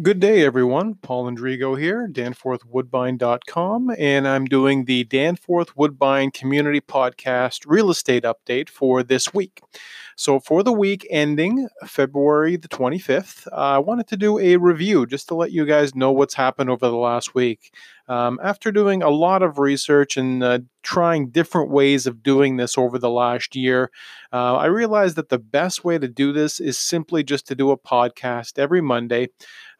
Good day, everyone. Paul Andrigo here, danforthwoodbine.com, and I'm doing the Danforth Woodbine Community Podcast Real Estate Update for this week. So, for the week ending February the 25th, uh, I wanted to do a review just to let you guys know what's happened over the last week. Um, after doing a lot of research and uh, trying different ways of doing this over the last year, uh, I realized that the best way to do this is simply just to do a podcast every Monday.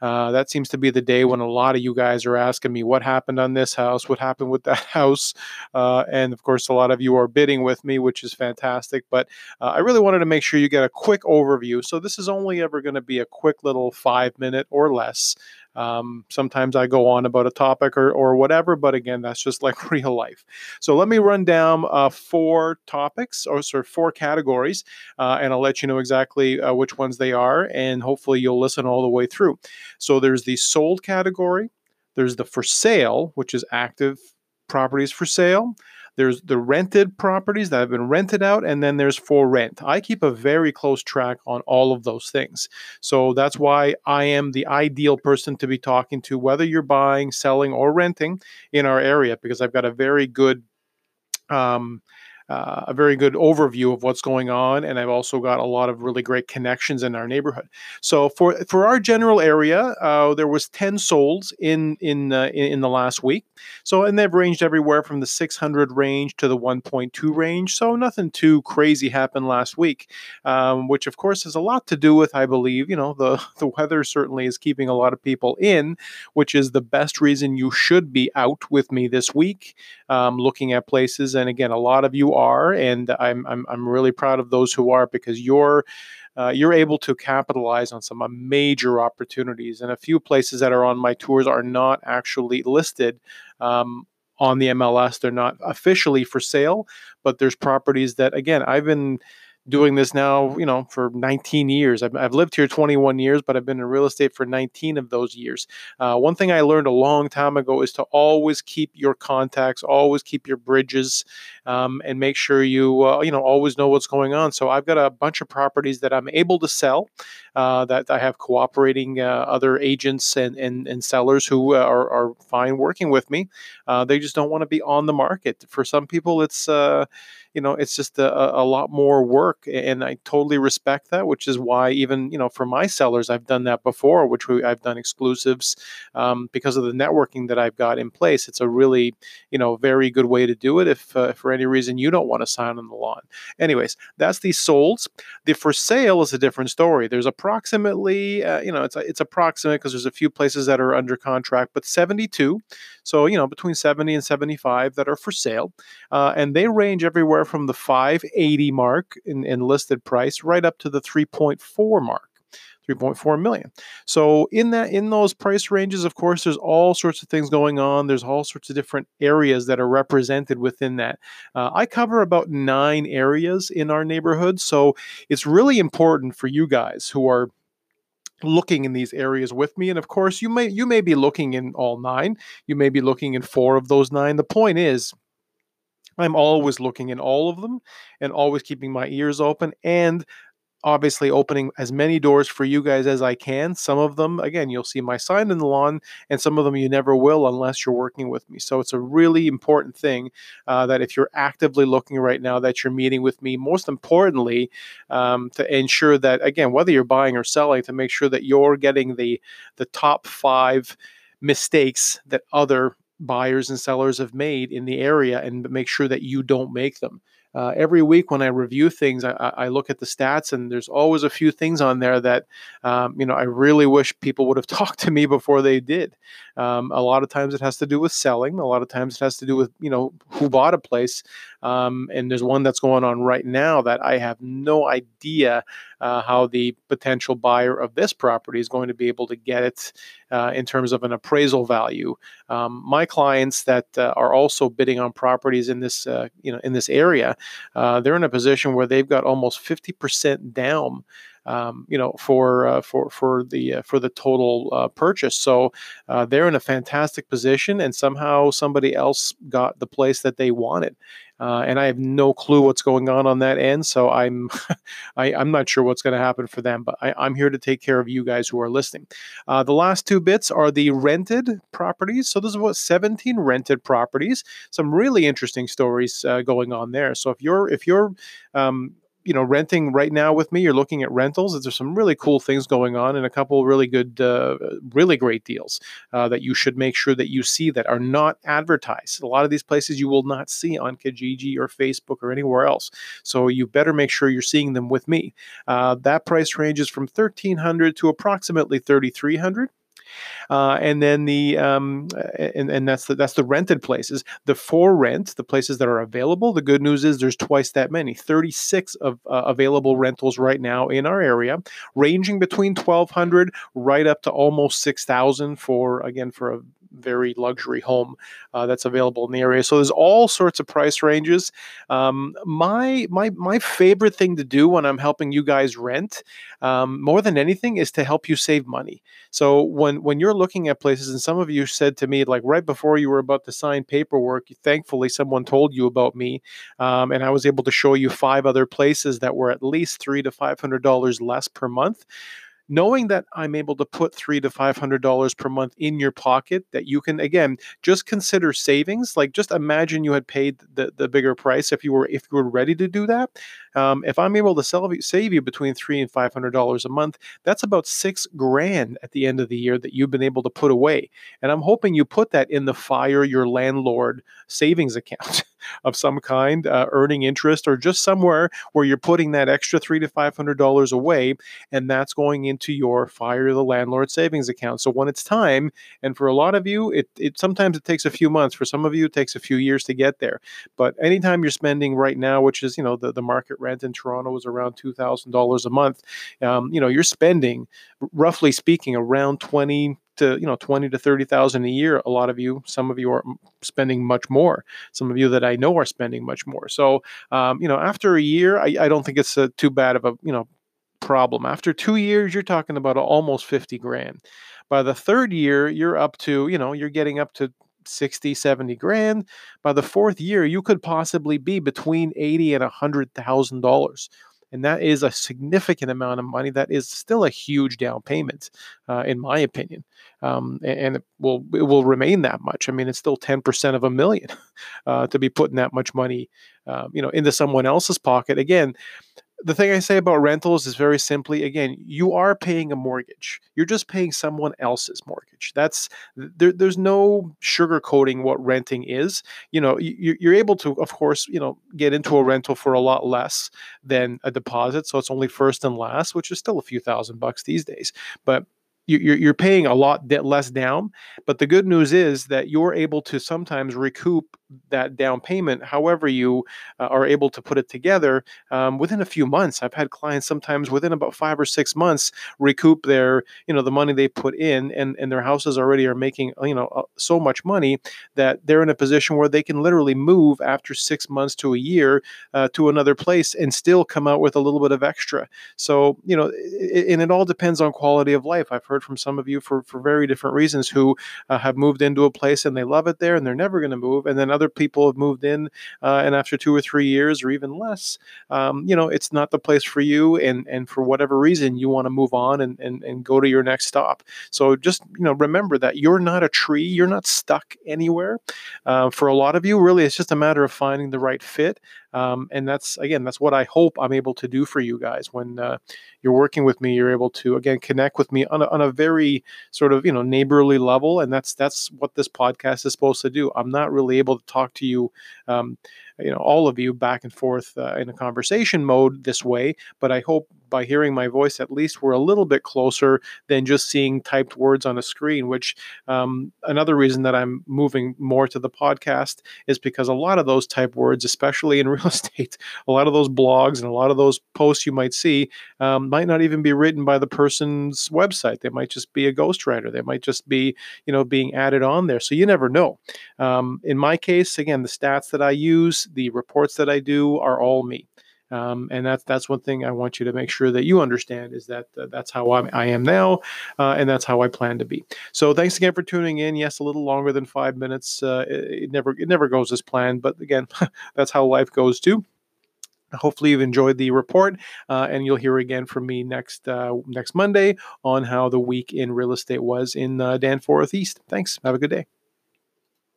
Uh, that seems to be the day when a lot of you guys are asking me what happened on this house, what happened with that house. Uh, and of course, a lot of you are bidding with me, which is fantastic. But uh, I really wanted to make sure you get a quick overview. So this is only ever going to be a quick little five minute or less um, sometimes I go on about a topic or, or whatever, but again, that's just like real life. So let me run down uh, four topics or sort of four categories, uh, and I'll let you know exactly uh, which ones they are, and hopefully you'll listen all the way through. So there's the sold category, there's the for sale, which is active properties for sale. There's the rented properties that have been rented out, and then there's for rent. I keep a very close track on all of those things. So that's why I am the ideal person to be talking to, whether you're buying, selling, or renting in our area, because I've got a very good um, uh, a very good overview of what's going on, and I've also got a lot of really great connections in our neighborhood. So for for our general area, uh, there was ten solds in in, uh, in, in the last week. So and they've ranged everywhere from the 600 range to the 1.2 range. So nothing too crazy happened last week, um, which of course has a lot to do with I believe you know the the weather certainly is keeping a lot of people in, which is the best reason you should be out with me this week, um, looking at places. And again, a lot of you are, and I'm, I'm, I'm really proud of those who are because you're. Uh, you're able to capitalize on some major opportunities. And a few places that are on my tours are not actually listed um, on the MLS. They're not officially for sale, but there's properties that, again, I've been doing this now, you know, for 19 years. I've, I've, lived here 21 years, but I've been in real estate for 19 of those years. Uh, one thing I learned a long time ago is to always keep your contacts, always keep your bridges, um, and make sure you, uh, you know, always know what's going on. So I've got a bunch of properties that I'm able to sell, uh, that I have cooperating uh, other agents and, and, and sellers who uh, are, are fine working with me. Uh, they just don't want to be on the market. For some people, it's, you know, it's just a, a lot more work. And I totally respect that, which is why even, you know, for my sellers, I've done that before, which we, I've done exclusives um, because of the networking that I've got in place. It's a really, you know, very good way to do it if, uh, any reason you don't want to sign on the lawn. Anyways, that's the solds. The for sale is a different story. There's approximately, uh, you know, it's, it's approximate because there's a few places that are under contract, but 72. So, you know, between 70 and 75 that are for sale. Uh, and they range everywhere from the 580 mark in, in listed price right up to the 3.4 mark. 3.4 million. So in that in those price ranges, of course, there's all sorts of things going on. There's all sorts of different areas that are represented within that. Uh, I cover about nine areas in our neighborhood, so it's really important for you guys who are looking in these areas with me and of course you may you may be looking in all nine you may be looking in four of those nine the point is I'm always looking in all of them and always keeping my ears open and obviously opening as many doors for you guys as I can. Some of them, again, you'll see my sign in the lawn, and some of them you never will unless you're working with me. So it's a really important thing uh, that if you're actively looking right now, that you're meeting with me. Most importantly, um, to ensure that again, whether you're buying or selling, to make sure that you're getting the the top five mistakes that other buyers and sellers have made in the area and make sure that you don't make them uh, every week when I review things, I, I, look at the stats, and there's always a few things on there that um, you know I really wish people would have talked to me before they did. Um, a lot of times it has to do with selling. A lot of times it has to do with you know who bought a place. Um, and there's one that's going on right now that I have no idea uh, how the potential buyer of this property is going to be able to get it uh, in terms of an appraisal value. Um, my clients that uh, are also bidding on properties in this uh, you know in this area uh, they're in a position where they've got almost 50% down um, you know, for uh, for for the uh, for the total uh, purchase. So uh, they're in a fantastic position, and somehow somebody else got the place that they wanted. uh, and I have no clue what's going on on that end. So I'm I, am not sure what's going to happen for them, but I, am here to take care of you guys who are listening. Uh, the last two bits are the rented properties. So there's about 17 rented properties. Some really interesting stories uh, going on there. So if you're if you're um, you know renting right now with me you're looking at rentals there's some really cool things going on and a couple really good uh, really great deals uh, that you should make sure that you see that are not advertised. A lot of these places you will not see on kijiji or facebook or anywhere else. So you better make sure you're seeing them with me. Uh, that price ranges from 1300 to approximately 3300 uh, and then the um, and, and that's the, that's the rented places. The for rent, the places that are available. The good news is there's twice that many, 36 of uh, available rentals right now in our area, ranging between 1,200 right up to almost 6,000 for again for a very luxury home uh, that's available in the area. So there's all sorts of price ranges. Um, my my my favorite thing to do when I'm helping you guys rent, um, more than anything, is to help you save money. So when when you're looking at places, and some of you said to me like right before you were about to sign paperwork, thankfully someone told you about me, um, and I was able to show you five other places that were at least three to five hundred dollars less per month knowing that I'm able to put three to five hundred dollars per month in your pocket, that you can again just consider savings. Like just imagine you had paid the, the bigger price if you were if you were ready to do that. Um, if I'm able to sell, save you between three and five hundred dollars a month, that's about six grand at the end of the year that you've been able to put away. And I'm hoping you put that in the fire your landlord savings account. of some kind, uh, earning interest, or just somewhere where you're putting that extra three to five hundred dollars away, and that's going into your fire the landlord savings account. So when it's time, and for a lot of you, it, it sometimes it takes a few months. For some of you, it takes a few years to get there. But anytime you're spending right now, which is you know the, the market rent in Toronto is around two thousand dollars a month, um, you know you're spending roughly speaking around twenty to you know 20 to 30,000 a year a lot of you some of you are spending much more. Some of you that I know are spending much more. So um, you know after a year I, I don't think it's a, too bad of a you know problem. After 2 years you're talking about almost 50 grand. By the third year you're up to you know you're getting up to 60 70 grand. By the fourth year you could possibly be between 80 and 100 thousand dollars and that is a significant amount of money. That is still a huge down payment, uh, in my opinion, um, and it will it will remain that much. I mean, it's still ten percent of a million uh, to be putting that much money, uh, you know, into someone else's pocket. Again, the thing I say about rentals is very simply again, you are paying a mortgage. You're just paying someone else's mortgage. That's there, there's no sugarcoating what renting is. You know, you, you're able to, of course, you know, get into a rental for a lot less than a deposit. So it's only first and last, which is still a few thousand bucks these days. But you're, you're paying a lot less down. But the good news is that you're able to sometimes recoup that down payment, however you uh, are able to put it together, um, within a few months. I've had clients sometimes within about five or six months recoup their, you know, the money they put in, and and their houses already are making, you know, uh, so much money that they're in a position where they can literally move after six months to a year uh, to another place and still come out with a little bit of extra. So you know, it, and it all depends on quality of life. I've heard from some of you for, for very different reasons who uh, have moved into a place and they love it there and they're never going to move. And then other people have moved in uh, and after two or three years or even less, um, you know, it's not the place for you. And, and for whatever reason, you want to move on and, and, and go to your next stop. So just, you know, remember that you're not a tree, you're not stuck anywhere. Uh, for a lot of you, really, it's just a matter of finding the right fit. Um, and that's again, that's what I hope I'm able to do for you guys when uh, you're working with me. You're able to again connect with me on a, on a very sort of you know neighborly level, and that's that's what this podcast is supposed to do. I'm not really able to talk to you um, you know all of you back and forth uh, in a conversation mode this way but i hope by hearing my voice at least we're a little bit closer than just seeing typed words on a screen which um, another reason that i'm moving more to the podcast is because a lot of those type words especially in real estate a lot of those blogs and a lot of those posts you might see um, might not even be written by the person's website. They might just be a ghostwriter. They might just be you know being added on there. So you never know. Um, in my case again the stats that i use the reports that I do are all me. Um, and that's that's one thing I want you to make sure that you understand is that uh, that's how I'm, I am now, uh, and that's how I plan to be. So thanks again for tuning in. Yes, a little longer than five minutes. Uh, it, it never it never goes as planned, but again, that's how life goes too. Hopefully you've enjoyed the report, uh, and you'll hear again from me next uh, next Monday on how the week in real estate was in uh, Danforth East. Thanks. Have a good day.